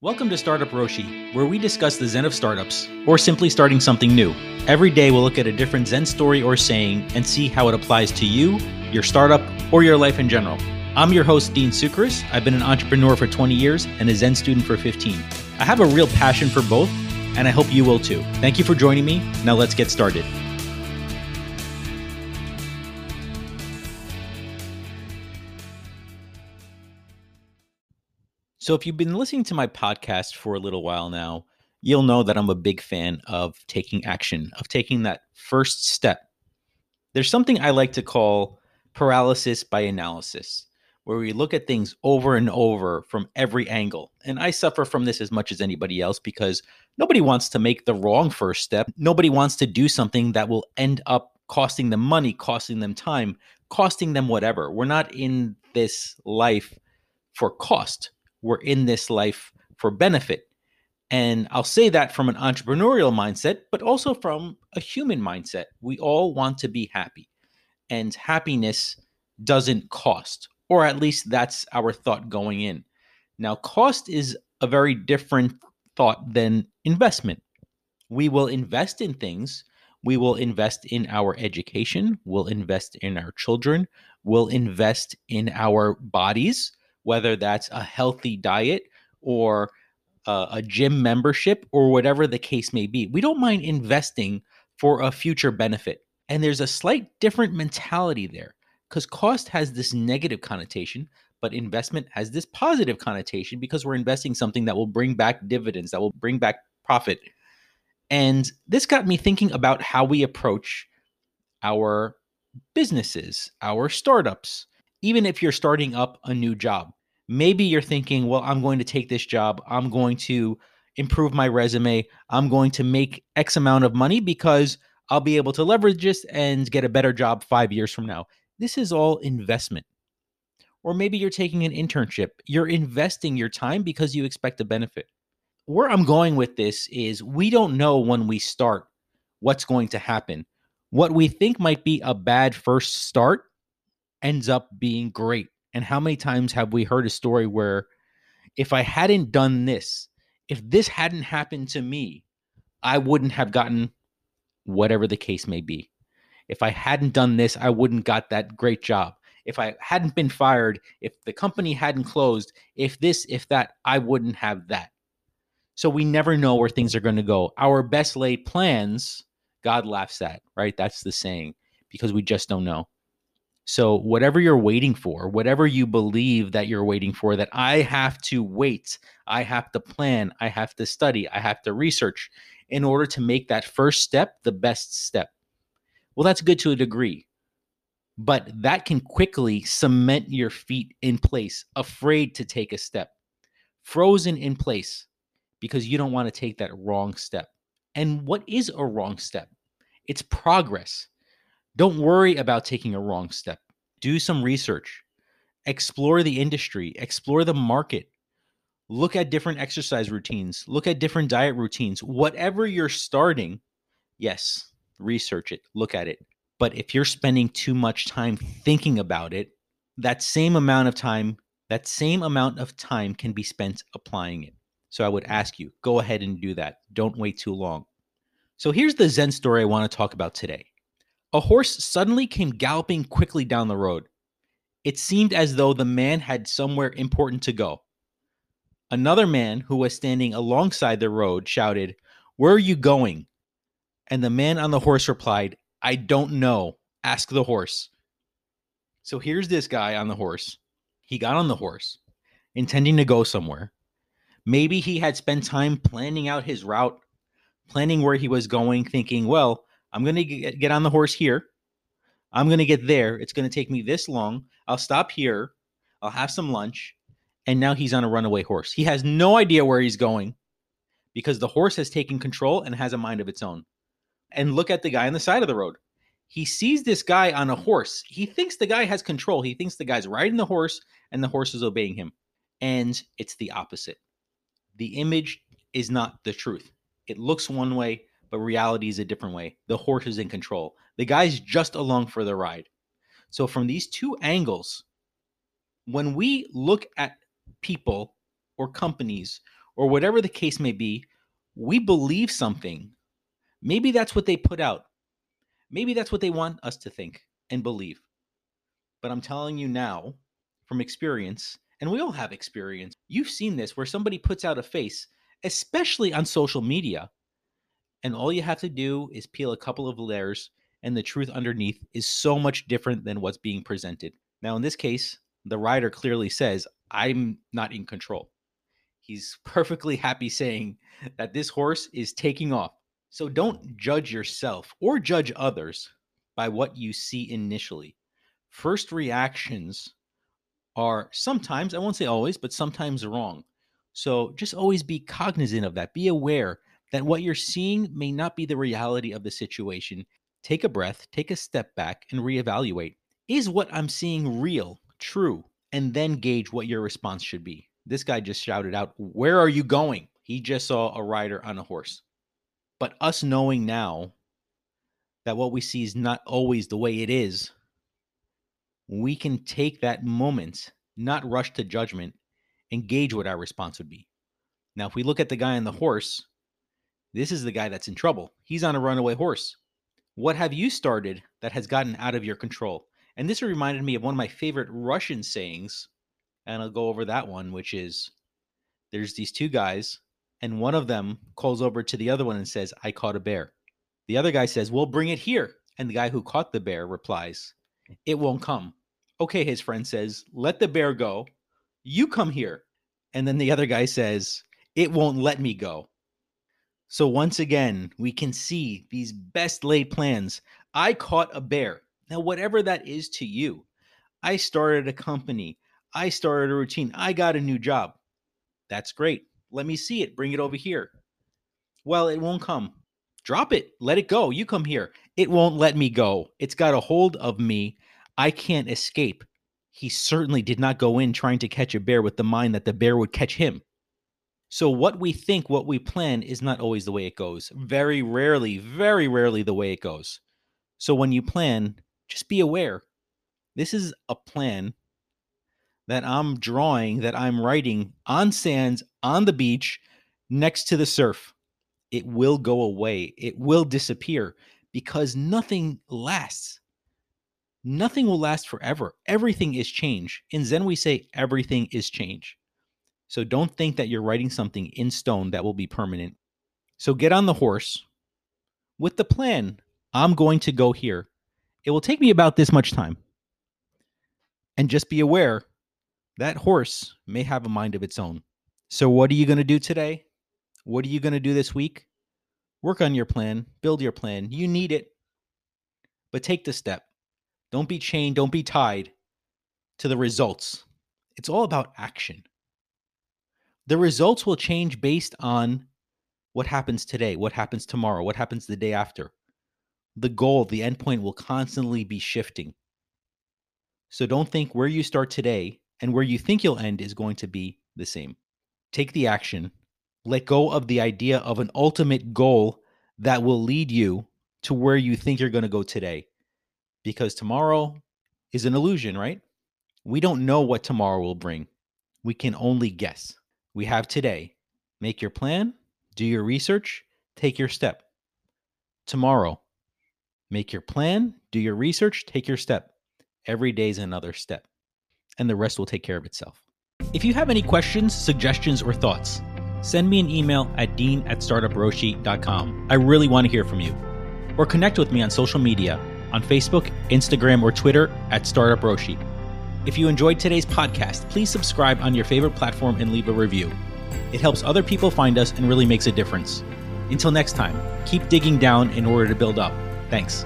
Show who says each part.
Speaker 1: Welcome to Startup Roshi, where we discuss the Zen of startups, or simply starting something new. Every day, we'll look at a different Zen story or saying and see how it applies to you, your startup, or your life in general. I'm your host, Dean Sucris. I've been an entrepreneur for 20 years and a Zen student for 15. I have a real passion for both, and I hope you will too. Thank you for joining me. Now, let's get started. So, if you've been listening to my podcast for a little while now, you'll know that I'm a big fan of taking action, of taking that first step. There's something I like to call paralysis by analysis, where we look at things over and over from every angle. And I suffer from this as much as anybody else because nobody wants to make the wrong first step. Nobody wants to do something that will end up costing them money, costing them time, costing them whatever. We're not in this life for cost we're in this life for benefit. And I'll say that from an entrepreneurial mindset, but also from a human mindset. We all want to be happy, and happiness doesn't cost, or at least that's our thought going in. Now, cost is a very different thought than investment. We will invest in things. We will invest in our education. We'll invest in our children. We'll invest in our bodies whether that's a healthy diet or uh, a gym membership or whatever the case may be. We don't mind investing for a future benefit. And there's a slight different mentality there because cost has this negative connotation, but investment has this positive connotation because we're investing something that will bring back dividends, that will bring back profit. And this got me thinking about how we approach our businesses, our startups, even if you're starting up a new job maybe you're thinking, well, I'm going to take this job. I'm going to improve my resume. I'm going to make X amount of money because I'll be able to leverage this and get a better job five years from now. This is all investment. Or maybe you're taking an internship. You're investing your time because you expect a benefit. Where I'm going with this is we don't know when we start what's going to happen. What we think might be a bad first start ends up being great. And how many times have we heard a story where if I hadn't done this, if this hadn't happened to me, I wouldn't have gotten whatever the case may be. If I hadn't done this, I wouldn't got that great job. If I hadn't been fired, if the company hadn't closed, if this, if that, I wouldn't have that. So we never know where things are going to go. Our best laid plans, God laughs at, right? That's the saying, because we just don't know. So, whatever you're waiting for, whatever you believe that you're waiting for, that I have to wait, I have to plan, I have to study, I have to research in order to make that first step the best step. Well, that's good to a degree, but that can quickly cement your feet in place, afraid to take a step, frozen in place because you don't want to take that wrong step. And what is a wrong step? It's progress. Don't worry about taking a wrong step. Do some research, explore the industry, explore the market, look at different exercise routines, look at different diet routines. Whatever you're starting, yes, research it, look at it. But if you're spending too much time thinking about it, that same amount of time, that same amount of time can be spent applying it. So I would ask you, go ahead and do that. Don't wait too long. So here's the Zen story I want to talk about today. A horse suddenly came galloping quickly down the road. It seemed as though the man had somewhere important to go. Another man who was standing alongside the road shouted, Where are you going? And the man on the horse replied, I don't know. Ask the horse. So here's this guy on the horse. He got on the horse, intending to go somewhere. Maybe he had spent time planning out his route, planning where he was going, thinking, well, I'm going to get on the horse here. I'm going to get there. It's going to take me this long. I'll stop here. I'll have some lunch. And now he's on a runaway horse. He has no idea where he's going because the horse has taken control and has a mind of its own. And look at the guy on the side of the road. He sees this guy on a horse. He thinks the guy has control. He thinks the guy's riding the horse and the horse is obeying him. And it's the opposite. The image is not the truth. It looks one way, but reality is a different way. The horse is in control. The guy's just along for the ride. So, from these two angles, when we look at people or companies or whatever the case may be, we believe something. Maybe that's what they put out. Maybe that's what they want us to think and believe. But I'm telling you now from experience, and we all have experience, you've seen this where somebody puts out a face, especially on social media, and all you have to do is peel a couple of layers, and the truth underneath is so much different than what's being presented. Now, in this case, the writer clearly says, I'm not in control. He's perfectly happy saying that this horse is taking off. So don't judge yourself or judge others by what you see initially. First reactions are sometimes, I won't say always, but sometimes wrong. So just always be cognizant of that. Be aware that what you're seeing may not be the reality of the situation. Take a breath, take a step back, and reevaluate. Is what I'm seeing real, true? And then gauge what your response should be. This guy just shouted out, Where are you going? He just saw a rider on a horse. But us knowing now that what we see is not always the way it is, we can take that moment, not rush to judgment, and gauge what our response would be. Now, if we look at the guy on the horse, this is the guy that's in trouble. He's on a runaway horse. What have you started that has gotten out of your control? And this reminded me of one of my favorite Russian sayings. And I'll go over that one, which is there's these two guys, and one of them calls over to the other one and says, I caught a bear. The other guy says, Well, bring it here. And the guy who caught the bear replies, It won't come. Okay, his friend says, Let the bear go. You come here. And then the other guy says, It won't let me go. So once again, we can see these best laid plans. I caught a bear. Now, whatever that is to you, I started a company. I started a routine. I got a new job. That's great. Let me see it. Bring it over here. Well, it won't come. Drop it. Let it go. You come here. It won't let me go. It's got a hold of me. I can't escape. He certainly did not go in trying to catch a bear with the mind that the bear would catch him. So, what we think, what we plan, is not always the way it goes. Very rarely, very rarely the way it goes. So, when you plan, just be aware this is a plan that I'm drawing, that I'm writing on sands, on the beach, next to the surf. It will go away, it will disappear because nothing lasts. Nothing will last forever. Everything is change. In Zen, we say everything is change. So don't think that you're writing something in stone that will be permanent. So get on the horse with the plan I'm going to go here. It will take me about this much time. And just be aware that horse may have a mind of its own. So, what are you going to do today? What are you going to do this week? Work on your plan, build your plan. You need it, but take the step. Don't be chained, don't be tied to the results. It's all about action the results will change based on what happens today, what happens tomorrow, what happens the day after. The goal, the endpoint will constantly be shifting. So don't think where you start today and where you think you'll end is going to be the same. Take the action, let go of the idea of an ultimate goal that will lead you to where you think you're going to go today. Because tomorrow is an illusion, right? We don't know what tomorrow will bring. We can only guess we have today. Make your plan, do your research, take your step. Tomorrow, make your plan, do your research, take your step. Every day is another step, and the rest will take care of itself. If you have any questions, suggestions, or thoughts, send me an email at dean at startuproshi.com. I really want to hear from you. Or connect with me on social media on Facebook, Instagram, or Twitter at Startup Roshi. If you enjoyed today's podcast, please subscribe on your favorite platform and leave a review. It helps other people find us and really makes a difference. Until next time, keep digging down in order to build up. Thanks.